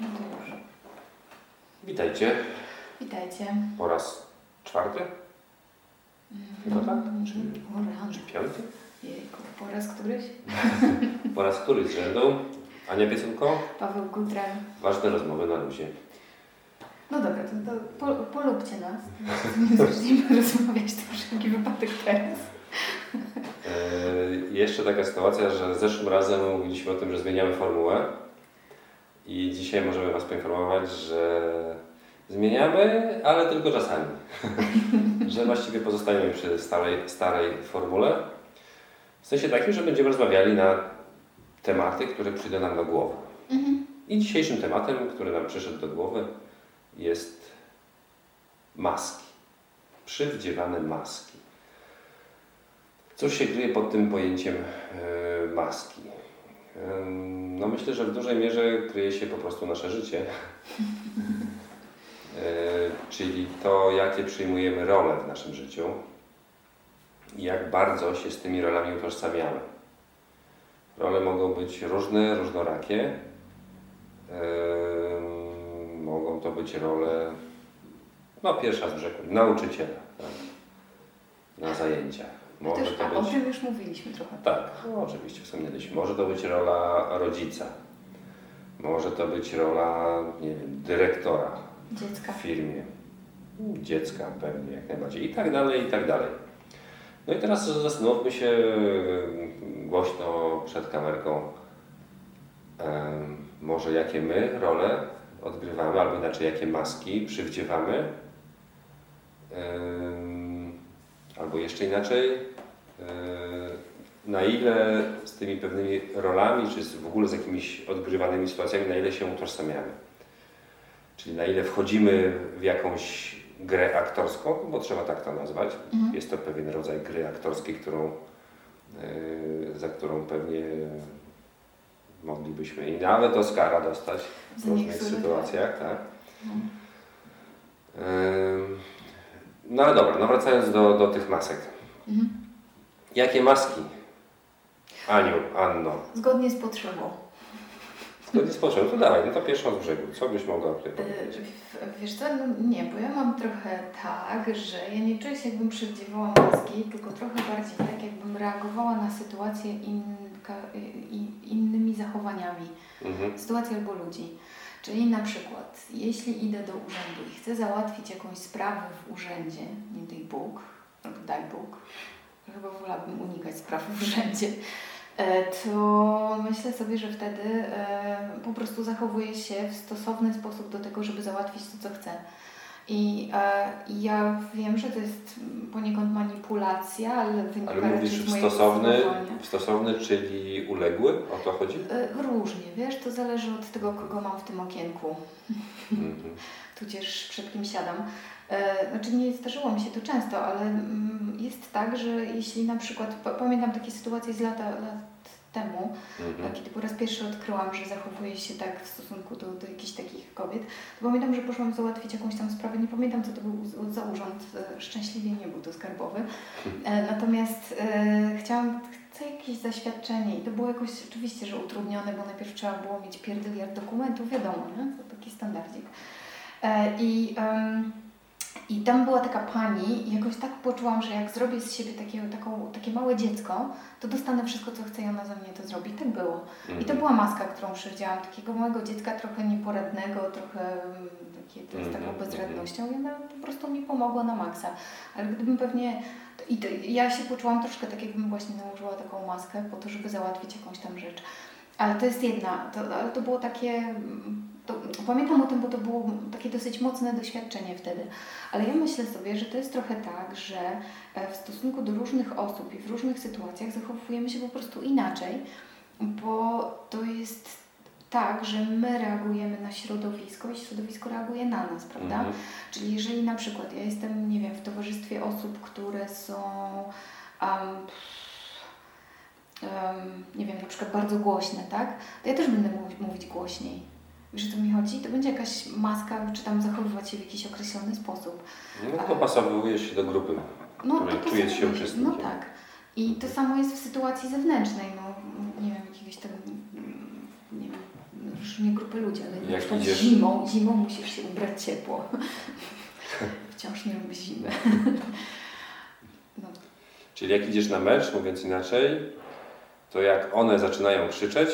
No to już. Witajcie Witajcie. po raz czwarty, chyba tak? Czy, O czy rany. piąty? Jejku, po raz któryś? Po raz któryś z rzędu. Ania Piesunko, Paweł Gutran. ważne rozmowy na luzie. No dobra, to, to po, polubcie nas. Nie zacznijmy rozmawiać, to wszelki wypadek teraz. E, jeszcze taka sytuacja, że zeszłym razem mówiliśmy o tym, że zmieniamy formułę i dzisiaj możemy Was poinformować, że zmieniamy, ale tylko czasami. że właściwie pozostajemy przy starej, starej formule. W sensie takim, że będziemy rozmawiali na tematy, które przyjdą nam do głowy. Mhm. I dzisiejszym tematem, który nam przyszedł do głowy, jest maski. Przywdziewane maski. Co się kryje pod tym pojęciem e, maski? No myślę, że w dużej mierze kryje się po prostu nasze życie. E, Czyli to, jakie przyjmujemy role w naszym życiu i jak bardzo się z tymi rolami utożsamiamy. Role mogą być różne, różnorakie. Mogą to być role, no pierwsza z brzegu, nauczyciela tak? na zajęciach. Może Też, to a o być, tym już mówiliśmy trochę. tak, no, oczywiście wspomnieliśmy. Może to być rola rodzica. Może to być rola, nie wiem, dyrektora Dziecka. w firmie, dziecka pewnie jak najbardziej i tak dalej, i tak dalej. No i teraz zastanówmy się e, głośno przed kamerką, może jakie my role odgrywamy, albo inaczej jakie maski przywdziewamy, albo jeszcze inaczej, e, na ile z tymi pewnymi rolami, czy w ogóle z jakimiś odgrywanymi sytuacjami, na ile się utożsamiamy. Czyli na ile wchodzimy w jakąś grę aktorską, bo trzeba tak to nazwać. Mhm. Jest to pewien rodzaj gry aktorskiej, którą, yy, za którą pewnie moglibyśmy i nawet Oscara dostać w różnych niektóre sytuacjach, tak. Ym, No ale dobra, no wracając do, do tych masek. Mhm. Jakie maski? Aniu, Anno, Zgodnie z potrzebą. zgodnie z potrzebą, to dawaj, no to pierwszą z brzegu. Co byś mogła tutaj Y, powiedzieć? w- Wiesz co, no nie, bo ja mam trochę tak, że ja nie czuję się jakbym przywdziewała maski, tylko trochę bardziej tak, jakbym reagowała na sytuację inka, i- innymi zachowaniami. Mhm. sytuacji albo ludzi. Czyli na przykład, jeśli idę do urzędu i chcę załatwić jakąś sprawę w urzędzie, nie daj Bóg, albo daj Bóg, chyba wolałabym unikać spraw w urzędzie, e, to myślę sobie, że wtedy e, po prostu zachowuję się w stosowny sposób do tego, żeby załatwić to, co chcę. I e, ja wiem, że to jest poniekąd manipulacja, ale wynika Ale mówisz stosowny, stosowny, czyli uległy? O to chodzi? E, Różnie, wiesz, to zależy od tego, kogo mam w tym okienku, Mhm. tudzież przed kim siadam. E, Znaczy nie zdarzyło mi się to często, ale mm, jest tak, że jeśli na przykład, pa- pamiętam takie sytuacje z lata, lat temu, Mhm. kiedy po raz pierwszy odkryłam, że zachowuję się tak w stosunku do, do jakichś takich kobiet, to pamiętam, że poszłam załatwić jakąś tam sprawę, nie pamiętam co to był za urząd, e, szczęśliwie nie był to skarbowy, e, natomiast e, chciałam, chcę jakieś zaświadczenie i to było jakoś oczywiście, że utrudnione, bo najpierw trzeba było mieć pierdyliard dokumentów, wiadomo, nie? to taki standardzik. E, I, em, I tam była taka pani i jakoś tak poczułam, że jak zrobię z siebie takie, taką, takie małe dziecko, to dostanę wszystko, co chce i ona za mnie to zrobi. Tak było. I to Mhm. była maska, którą przywdziałam, takiego małego dziecka, trochę nieporadnego, trochę mm, takie, z taką Mhm, bezradnością i ona po prostu mi pomogła na maksa. Ale gdybym pewnie... I to, ja się poczułam troszkę tak, jakbym właśnie nałożyła taką maskę po to, żeby załatwić jakąś tam rzecz. Ale to jest jedna, to, ale to było takie... To, pamiętam o tym, bo to było takie dosyć mocne doświadczenie wtedy. Ale ja myślę sobie, że to jest trochę tak, że e, w stosunku do różnych osób i w różnych sytuacjach zachowujemy się po prostu inaczej, bo to jest tak, że my reagujemy na środowisko i środowisko reaguje na nas, prawda? Mhm. Czyli jeżeli na przykład ja jestem, nie wiem, w towarzystwie osób, które są, um, um, nie wiem, na przykład bardzo głośne, tak? To ja też będę mówić głośniej. Wiesz o co mi chodzi? To będzie jakaś maska, czy tam zachowywać się w jakiś określony sposób. No to dopasowujesz się do grupy. No, której to czujesz się uczestnikiem. No tak. I to samo jest w sytuacji zewnętrznej, no nie wiem, jakiegoś tam, mm, nie wiem, ż- różnie grupy ludzi, ale Jak idziesz- zimą, zimą musisz się ubrać ciepło. Wciąż nie lubię zimy. no, Czyli jak idziesz na mecz, mówiąc inaczej, to jak one zaczynają krzyczeć,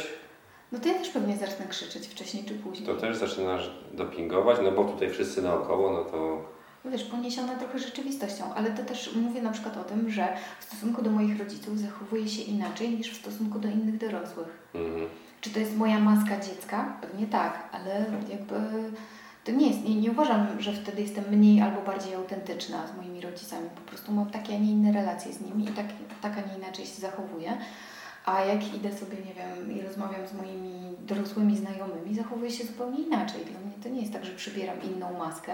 no to ja też pewnie zacznę krzyczeć wcześniej czy później. to też zaczynasz dopingować, no bo tutaj wszyscy naokoło, no to No Wiesz, poniesiona trochę rzeczywistością, ale to też mówię na przykład o tym, że w stosunku do moich rodziców zachowuję się inaczej niż w stosunku do innych dorosłych. mhm. Czy to jest moja maska dziecka? Pewnie tak, ale jakby to nie jest, nie, nie uważam, że wtedy jestem mniej albo bardziej autentyczna z moimi rodzicami. Po prostu mam takie, a nie inne relacje z nimi i tak, tak a nie inaczej się zachowuję. A jak idę sobie, nie wiem, i rozmawiam z moimi dorosłymi znajomymi, zachowuję się zupełnie inaczej. Dla mnie to nie jest tak, że przybieram inną maskę,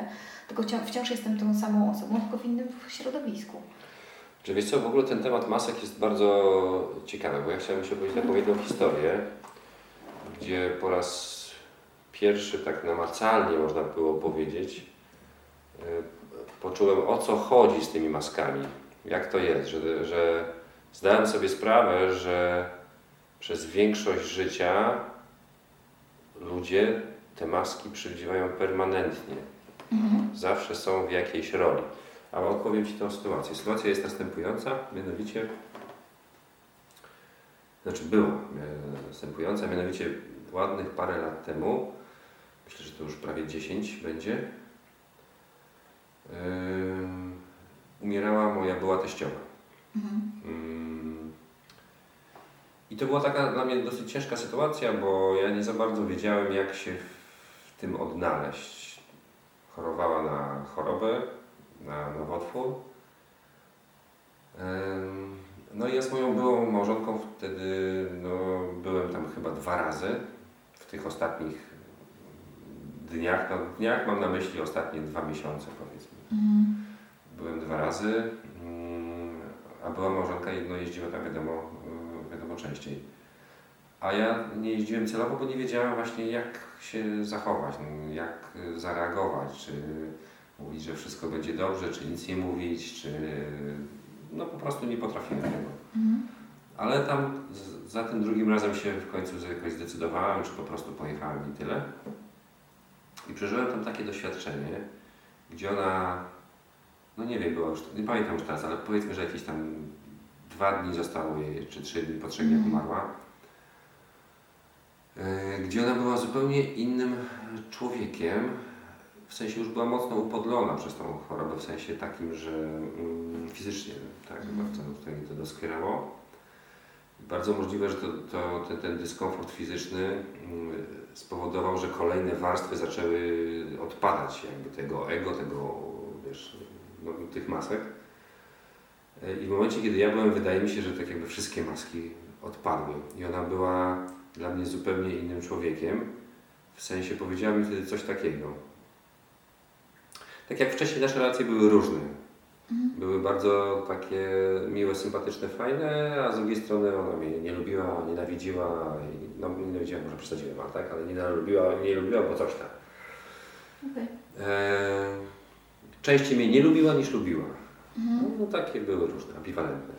tylko wciąż, jestem tą samą osobą, tylko w innym środowisku. Czy wiesz co, w ogóle ten temat masek jest bardzo ciekawy, bo ja chciałem się opowiedzieć taką jedną historię, gdzie po raz pierwszy tak namacalnie można było powiedzieć, e, poczułem o co chodzi z tymi maskami, jak to jest, że, że zdałem sobie sprawę, że przez większość życia ludzie te maski przywdziewają permanentnie Mhm. zawsze są w jakiejś roli. Ale odpowiem Ci tę sytuację. Sytuacja jest następująca, mianowicie, znaczy była e, następująca, mianowicie ładnych parę lat temu, myślę, że to już prawie 10 będzie, ym, umierała moja była teściowa. Mhm. I to była taka dla mnie dosyć ciężka sytuacja, bo ja nie za bardzo wiedziałem, jak się w tym odnaleźć. Chorowała na chorobę, na nowotwór. No i ja z moją byłą małżonką wtedy no, byłem tam chyba dwa razy w tych ostatnich dniach. No, dniach mam na myśli ostatnie dwa miesiące powiedzmy. Mhm. Byłem dwa razy, a była małżonka jedno jeździła tam wiadomo, y, wiadomo częściej. A ja nie jeździłem celowo, bo nie wiedziałem właśnie jak się zachować, no, jak y, zareagować, czy mówić, że wszystko będzie dobrze, czy nic nie mówić, czy no po prostu nie potrafiłem tego. Mhm. Ale tam za tym drugim razem się w końcu jakoś zdecydowałem, czy po prostu pojechałem i tyle. I przeżyłem tam takie doświadczenie, gdzie ona, no nie wiem, była już, nie pamiętam już teraz, ale powiedzmy, że jakieś tam dwa dni zostało jej, czy trzy dni po trzech dniach Mhm. umarła. Yy, Gdzie ona była zupełnie innym człowiekiem, w sensie już była mocno upodlona przez tą chorobę, w sensie takim, że mm, fizycznie, tak, Mhm. bardzo tutaj to doskwierało. Bardzo możliwe, że to, to, ten, ten dyskomfort fizyczny mm, spowodował, że kolejne warstwy zaczęły odpadać, jakby tego ego, tego, wiesz, no, tych masek. E, I w momencie, kiedy ja byłem, wydaje mi się, że tak jakby wszystkie maski odpadły. I ona była dla mnie zupełnie innym człowiekiem. W sensie powiedziała mi wtedy coś takiego. Tak jak wcześniej nasze relacje były różne. Mhm. Były bardzo takie miłe, sympatyczne, fajne, a z drugiej strony ona mnie nie lubiła, nienawidziła, i- no nienawidziła może przesadziłem, tak, ale nie lubiła, nie lubiła, bo coś tam. Okej. Eee, częściej mnie nie lubiła niż lubiła. Mhm. No, takie były różne, ambiwalentne.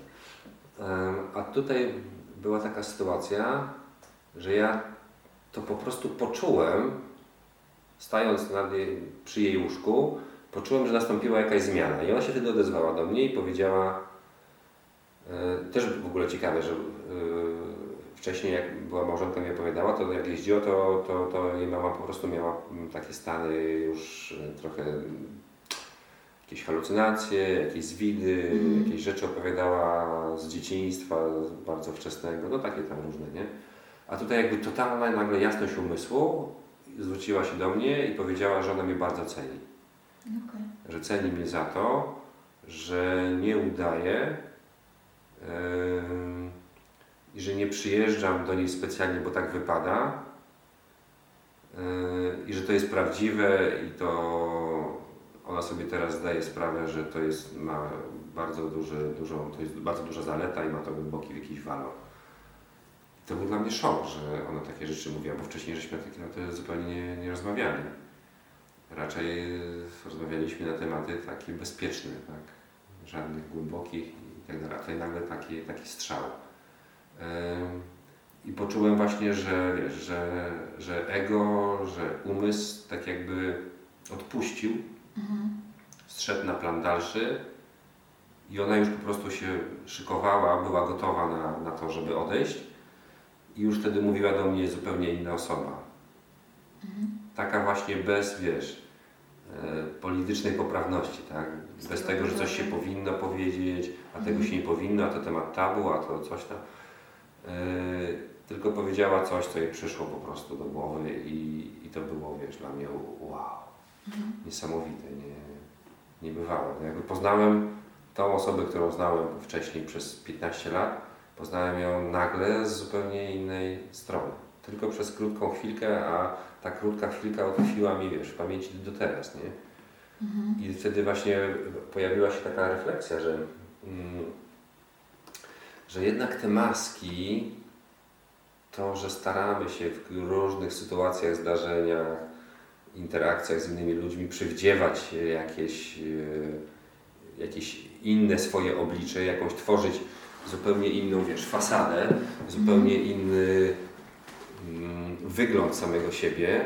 A tutaj była taka sytuacja, że ja to po prostu poczułem, stając nad jej, przy jej łóżku, poczułem, że nastąpiła jakaś zmiana. I ona się wtedy odezwała do mnie i powiedziała, e, też w ogóle ciekawe, że e, wcześniej jak była małżonka mi opowiadała, to jak jeździła, to, to, to jej mama po prostu miała mm, takie stany już e, trochę jakieś halucynacje, jakieś zwidy, Mhm. jakieś rzeczy opowiadała z dzieciństwa, bardzo wczesnego, no takie tam różne, nie? A tutaj jakby totalna nagle jasność umysłu zwróciła się do mnie i powiedziała, że ona mnie bardzo ceni. Okej. Że ceni mnie za to, że nie udaję i że nie przyjeżdżam do niej specjalnie, bo tak wypada yy, i że to jest prawdziwe i to ona sobie teraz zdaje sprawę, że to jest, ma bardzo duży, dużą, to jest bardzo duża zaleta i ma to głęboki jakiś walor. To był dla mnie szok, że ona takie rzeczy mówiła, bo wcześniej żeśmy na takie tematy zupełnie nie, nie rozmawiali. Raczej rozmawialiśmy na tematy takie bezpieczne, tak? Żadnych głębokich i tak dalej. A tutaj nagle taki, taki strzał. Ym, i poczułem właśnie, że, wiesz, że, że ego, że umysł tak jakby odpuścił, Mhm. zszedł na plan dalszy i ona już po prostu się szykowała, była gotowa na, na to, żeby odejść i już wtedy mówiła do mnie zupełnie inna osoba. Mhm. Taka właśnie bez, wiesz, e, politycznej poprawności, tak? Bez tego, że coś się powinno powiedzieć, a tego Mhm. się nie powinno, a to temat tabu, a to coś tam. E, tylko powiedziała coś, co jej przyszło po prostu do głowy i, i to było, wiesz, dla mnie wow, Mhm. niesamowite, nie, niebywałe. No jakby poznałem tą osobę, którą znałem wcześniej przez 15 lat, poznałem ją nagle z zupełnie innej strony. Tylko przez krótką chwilkę, a ta krótka chwilka utkwiła mi, wiesz, w pamięci do teraz, nie? Mhm. I wtedy właśnie pojawiła się taka refleksja, że, mm, że jednak te maski, to, że staramy się w różnych sytuacjach, zdarzeniach, interakcjach z innymi ludźmi przywdziewać jakieś, e, jakieś inne swoje oblicze, jakąś tworzyć zupełnie inną, wiesz, fasadę, zupełnie inny mm, wygląd samego siebie,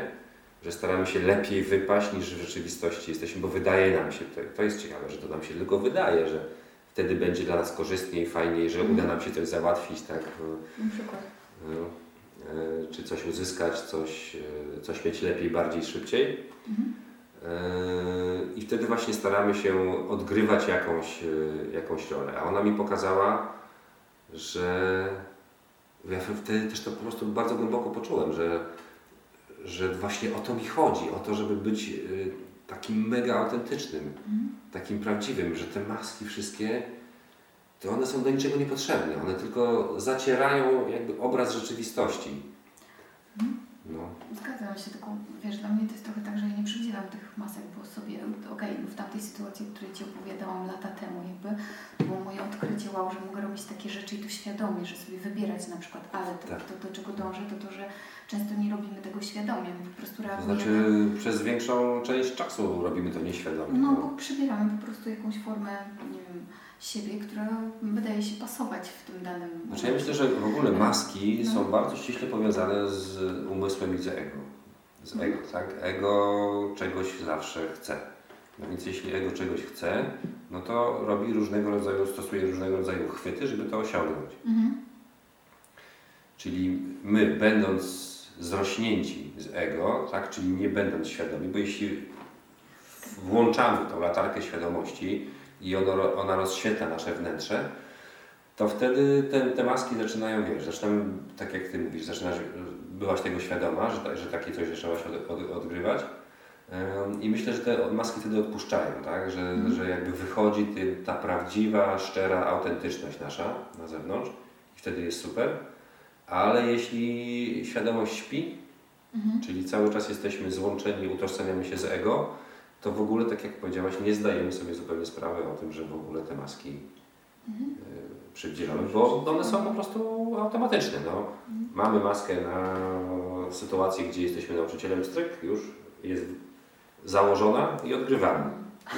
że staramy się lepiej wypaść niż w rzeczywistości jesteśmy, bo wydaje nam się, to, to jest ciekawe, że to nam się tylko wydaje, że wtedy będzie dla nas korzystniej, fajniej, że uda nam się coś załatwić, tak, Na przykład. no, e, czy coś uzyskać, coś, e, coś mieć lepiej, bardziej, szybciej. Mhm. E, I wtedy właśnie staramy się odgrywać jakąś, e, jakąś rolę. A ona mi pokazała, że ja wtedy też to po prostu bardzo głęboko poczułem, że, że właśnie o to mi chodzi, o to, żeby być e, takim mega autentycznym, Mhm. takim prawdziwym, że te maski wszystkie, to one są do niczego niepotrzebne. One tylko zacierają jakby obraz rzeczywistości. Mhm. No. Zgadzam się, tylko wiesz, dla mnie to jest trochę tak, że ja nie przewidziałam tych masek, bo sobie, okej, no w tamtej sytuacji, o której Ci opowiadałam lata temu jakby, to było moje odkrycie, wow, że mogę robić takie rzeczy i to świadomie, że sobie wybierać na przykład, ale to, Tak. to do czego dążę, to to, że często nie robimy tego świadomie, po prostu To reagujemy. znaczy przez większą część czasu robimy to nieświadomie. No, no. bo przybieramy po prostu jakąś formę, nie wiem, siebie, która wydaje się pasować w tym danym Znaczy ja myślę, że w ogóle maski No. są bardzo ściśle powiązane z umysłem i z ego. Z ego, tak? Ego czegoś zawsze chce. No więc jeśli ego czegoś chce, no to robi różnego rodzaju, stosuje różnego rodzaju chwyty, żeby to osiągnąć. Mhm. Czyli my, będąc zrośnięci z ego, tak, czyli nie będąc świadomi, bo jeśli włączamy tą latarkę świadomości i ono, ona rozświetla nasze wnętrze, to wtedy te, te maski zaczynają, wiesz, zaczynamy, tak jak Ty mówisz, zaczynasz, byłaś tego świadoma, że, że takie coś zaczęłaś od, od, odgrywać. I myślę, że te maski wtedy odpuszczają, tak? że, Mhm. że jakby wychodzi ta prawdziwa, szczera autentyczność nasza na zewnątrz i wtedy jest super. Ale jeśli świadomość śpi, Mhm. czyli cały czas jesteśmy złączeni, utożsamiamy się z ego, to w ogóle, tak jak powiedziałaś, nie zdajemy sobie zupełnie sprawy o tym, że w ogóle te maski Mhm. y, przywdzielamy, bo one są po prostu automatyczne. No. Mamy maskę na sytuację, gdzie jesteśmy nauczycielem stryk, już jest założona i odgrywamy.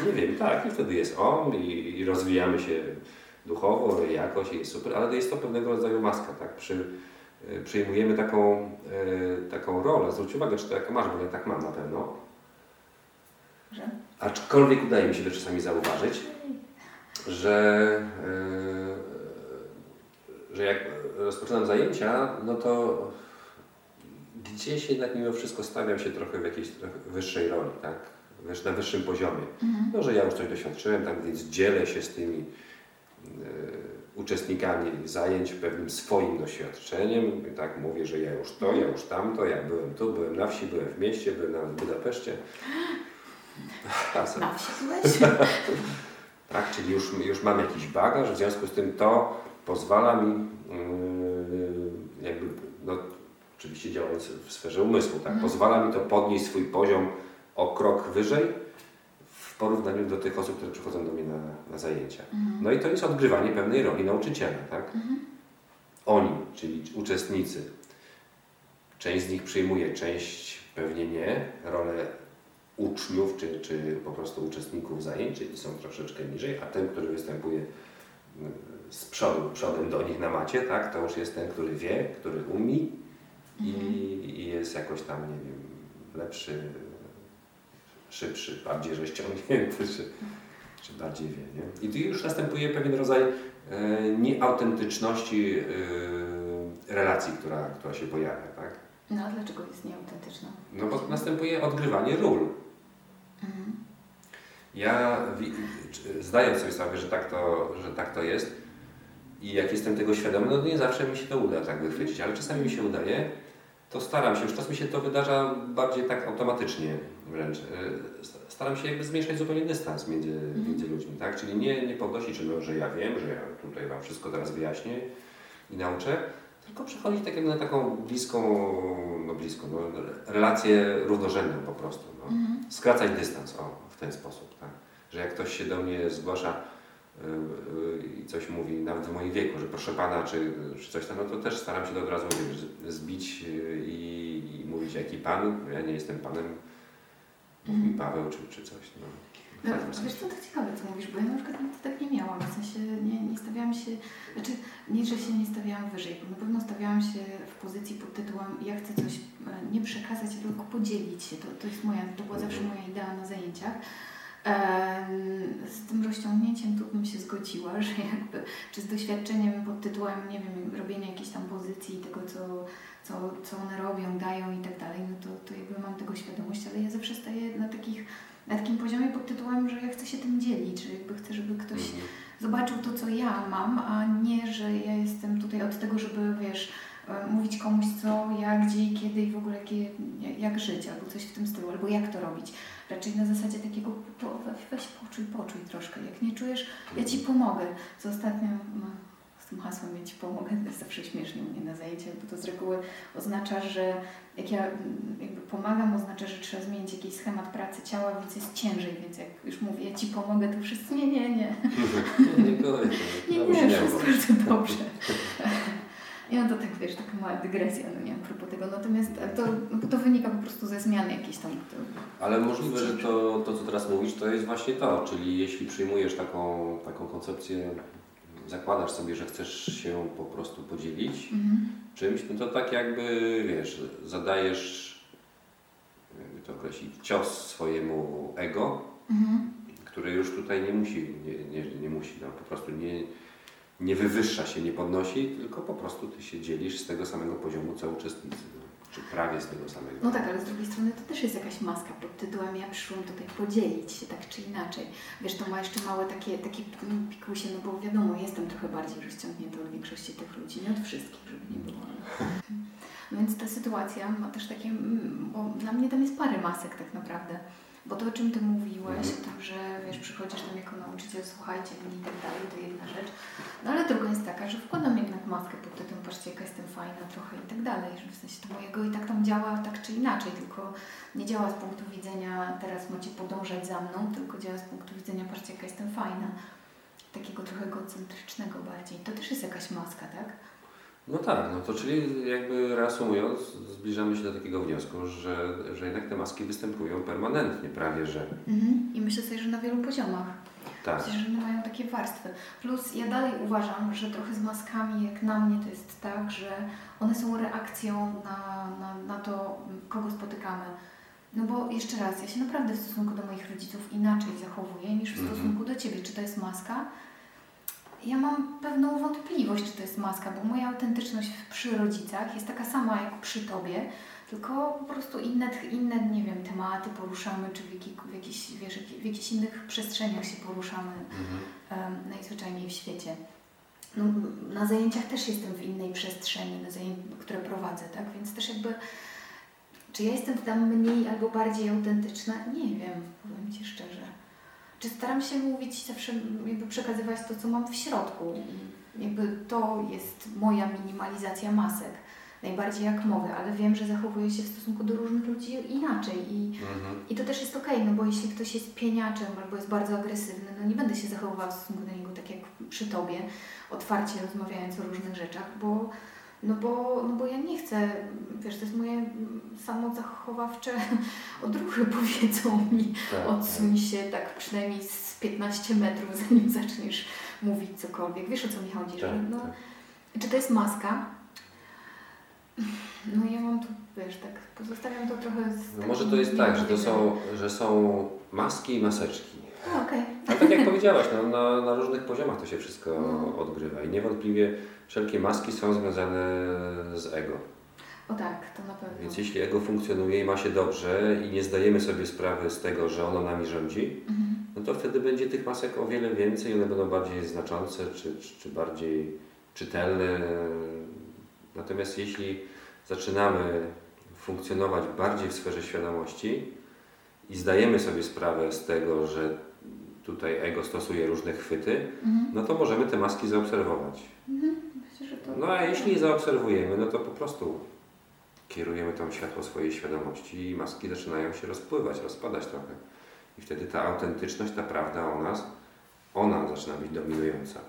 Nie wiem, tak, i wtedy jest on i, i rozwijamy się duchowo, jakoś jest super, ale jest to pewnego rodzaju maska, tak? Przy, y, przyjmujemy taką, y, taką rolę. Zwróć uwagę, czy to jak masz, bo ja tak mam na pewno. Aczkolwiek udaje mi się to czasami zauważyć, że, yy, że jak rozpoczynam zajęcia, no to gdzieś jednak mimo wszystko stawiam się trochę w jakiejś trochę wyższej roli, tak? Wiesz, na wyższym poziomie. Mhm. No, że ja już coś doświadczyłem, tak więc dzielę się z tymi yy, uczestnikami zajęć pewnym swoim doświadczeniem. Tak, mówię, że ja już to, ja już tamto, ja byłem tu, byłem na wsi, byłem w mieście, byłem nawet w Budapeszcie. Na wsi byłeś? tak, czyli już, już mam jakiś bagaż, w związku z tym to pozwala mi yy, jakby, no oczywiście działając w sferze umysłu, tak, Mhm. pozwala mi to podnieść swój poziom o krok wyżej w porównaniu do tych osób, które przychodzą do mnie na, na zajęcia. Mhm. No i to jest odgrywanie pewnej roli nauczyciela, tak? Mhm. Oni, czyli uczestnicy, część z nich przyjmuje, część pewnie nie, rolę uczniów czy, czy po prostu uczestników zajęć, czyli są troszeczkę niżej, a ten, który występuje z przodu, przodem do nich na macie, tak? To już jest ten, który wie, który umie i, i jest jakoś tam, nie wiem, lepszy, szybszy, bardziej rozciągnięty, czy, czy bardziej wie, nie? I tu już następuje pewien rodzaj e, nieautentyczności e, relacji, która, która się pojawia, tak? No a dlaczego jest nieautentyczna? No bo następuje odgrywanie ról. Mhm. Ja zdając sobie sprawę, że tak, to, że tak to jest i jak jestem tego świadomy, no nie zawsze mi się to uda tak wychwycić, ale czasami mi się udaje, to staram się, już czasem się to wydarza bardziej tak automatycznie wręcz. St- Staram się jakby zmniejszać zupełnie dystans między, między ludźmi, tak? Czyli nie, nie podnosić, że, no, że ja wiem, że ja tutaj Wam wszystko teraz wyjaśnię i nauczę, tylko przechodzić tak jakby na taką bliską, no bliską, no, relację równorzędną po prostu. No Mhm. skracać dystans o, w ten sposób, tak? Że jak ktoś się do mnie zgłasza y, y, i coś mówi, nawet w moim wieku, że proszę pana, czy, czy coś tam, no to też staram się to od razu mówić, zbić y, i, i mówić jaki pan, ja nie jestem panem, mów mi Mhm. Paweł, czy, czy coś. No. No, wiesz co, to ciekawe co mówisz, bo ja na przykład tak nie miałam, w sensie nie, nie stawiałam się, znaczy nie, że się nie stawiałam wyżej, bo na pewno stawiałam się w pozycji pod tytułem ja chcę coś e, nie przekazać, tylko podzielić się, to, to jest moja, to była zawsze moja idea na zajęciach. Z tym rozciągnięciem tu bym się zgodziła, że jakby, czy z doświadczeniem pod tytułem, nie wiem, robienia jakiejś tam pozycji, tego co, co, co one robią, dają i tak dalej, no to, to jakby mam tego świadomość, ale ja zawsze staję na takich na takim poziomie pod tytułem, że ja chcę się tym dzielić, że jakby chcę, żeby ktoś Mhm. zobaczył to, co ja mam, a nie, że ja jestem tutaj od tego, żeby, wiesz, e, mówić komuś co, jak, gdzie i kiedy i w ogóle jakie, jak żyć, albo coś w tym stylu, albo jak to robić. Raczej na zasadzie takiego, weź, poczuj, poczuj troszkę. Jak nie czujesz, ja Ci pomogę. Co ostatnio no, tym hasłem ja Ci pomogę, to jest zawsze śmiesznie u mnie na zajęciach, bo to z reguły oznacza, że jak ja mm, jakby pomagam, oznacza, że trzeba zmienić jakiś schemat pracy ciała, więc jest ciężej, więc jak już mówię, ja Ci pomogę, to wszyscy nie, nie, nie. Nie, nie, Nie, nie, wszystko bardzo dobrze. No to tak, wiesz, taka mała dygresja, no nie a propos tego. Natomiast to, no to wynika po prostu ze zmiany jakiejś tam. To, Ale możliwe, że to, to, co teraz mówisz, to jest właśnie to. Czyli jeśli przyjmujesz taką, taką koncepcję, zakładasz sobie, że chcesz się po prostu podzielić mhm. czymś, no to tak jakby, wiesz, zadajesz, jakby to określić, cios swojemu ego, Mhm. które już tutaj nie musi, nie, nie, nie musi, no po prostu nie, nie wywyższa się, nie podnosi, tylko po prostu ty się dzielisz z tego samego poziomu co uczestnicy, no, czy prawie z tego samego. No tak, ale z drugiej strony to też jest jakaś maska pod tytułem ja przyszłam tutaj podzielić się tak czy inaczej. Wiesz, to ma jeszcze małe takie, takie pikusie, no bo wiadomo, jestem trochę bardziej rozciągnięta od większości tych ludzi, nie od wszystkich, żeby nie było. No więc ta sytuacja ma też takie, mm, bo dla mnie tam jest parę masek tak naprawdę. Bo to, o czym Ty mówiłeś, Mhm. o tym, że wiesz, przychodzisz tam jako nauczyciel, słuchajcie mnie i tak dalej, to jedna rzecz. No ale druga jest taka, że wkładam jednak maskę pod tytułem, patrzcie jaka jestem fajna trochę i tak dalej, że w sensie to mojego i tak tam działa tak czy inaczej, tylko nie działa z punktu widzenia teraz macie podążać za mną, tylko działa z punktu widzenia, patrzcie jaka jestem fajna. Takiego trochę egocentrycznego bardziej. To też jest jakaś maska, tak? No tak, no to czyli jakby reasumując, zbliżamy się do takiego wniosku, że, że jednak te maski występują permanentnie, prawie że. Mhm. I myślę sobie, że na wielu poziomach. Tak. Myślę, że one mają takie warstwy. Plus ja dalej uważam, że trochę z maskami, jak na mnie, to jest tak, że one są reakcją na, na, na to, kogo spotykamy. No bo jeszcze raz, ja się naprawdę w stosunku do moich rodziców inaczej zachowuję niż w Mhm. stosunku do Ciebie. Czy to jest maska? Ja mam pewną wątpliwość, czy to jest maska, bo moja autentyczność przy rodzicach jest taka sama jak przy Tobie, tylko po prostu inne, inne nie wiem, tematy poruszamy, czy w, jaki, w, jakiś, wiesz, w jakichś innych przestrzeniach się poruszamy Mhm. em, najzwyczajniej w świecie. No, na zajęciach też jestem w innej przestrzeni, na zajęć, które prowadzę, tak? Więc też jakby, czy ja jestem tam mniej albo bardziej autentyczna? Nie wiem, powiem Ci szczerze. Czy staram się mówić, zawsze jakby przekazywać to, co mam w środku i jakby to jest moja minimalizacja masek. Najbardziej jak mogę, ale wiem, że zachowuję się w stosunku do różnych ludzi inaczej i Mhm. i to też jest okej, no bo jeśli ktoś jest pieniaczem albo jest bardzo agresywny, no nie będę się zachowywała w stosunku do niego tak jak przy tobie, otwarcie rozmawiając o różnych rzeczach, bo, no bo, no bo ja nie chcę, wiesz, to jest moje samozachowawcze odruchy powiedzą mi, Tak, odsuń się tak przynajmniej z 15 metrów, zanim zaczniesz mówić cokolwiek. Wiesz o co mi chodzi? Tak, no, tak. Czy to jest maska? No ja mam tu, wiesz, tak pozostawiam to trochę z No może to jest tak, że to są, że są maski i maseczki. No, okej. Ale tak jak powiedziałaś, no, na, na różnych poziomach to się wszystko No. odgrywa i niewątpliwie wszelkie maski są związane z ego. O tak, to na pewno. Więc jeśli ego funkcjonuje i ma się dobrze i nie zdajemy sobie sprawy z tego, że ono nami rządzi, Mhm. no to wtedy będzie tych masek o wiele więcej, one będą bardziej znaczące czy, czy, czy bardziej czytelne. Natomiast jeśli zaczynamy funkcjonować bardziej w sferze świadomości i zdajemy sobie sprawę z tego, że tutaj ego stosuje różne chwyty, Mhm. no to możemy te maski zaobserwować. Mhm. Myślę, to... No a jeśli je zaobserwujemy, no to po prostu kierujemy tą światło swojej świadomości i maski zaczynają się rozpływać, rozpadać trochę. I wtedy ta autentyczność, ta prawda o nas, ona zaczyna być dominująca.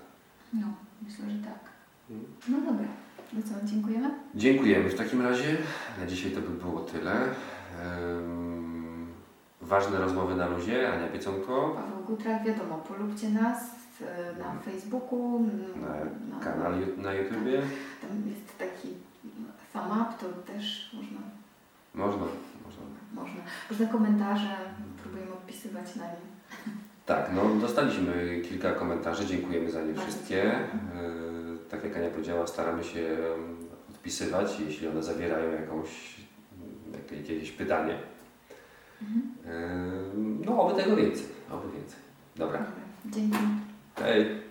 No, myślę, że tak. Mm. No dobra. No co, dziękujemy? Dziękujemy w takim razie. Na dzisiaj to by było tyle. Ehm, ważne rozmowy na luzie. Ania Pieconko Paweł Gutrak, wiadomo, polubcie nas e, na Facebooku, n- na kanał ju- na YouTubie. Tam jest taki up, to też można, Można, można. można. Różne komentarze, próbujemy odpisywać na nie. Tak, no dostaliśmy kilka komentarzy, dziękujemy za nie Bardzo wszystkie. E, Tak jak Ania powiedziała, staramy się em, odpisywać, jeśli one zawierają jakąś, jak- jakieś pytanie. Mhm. No, oby tego więcej, oby więcej. Dobra, Dobra, dzięki. hej.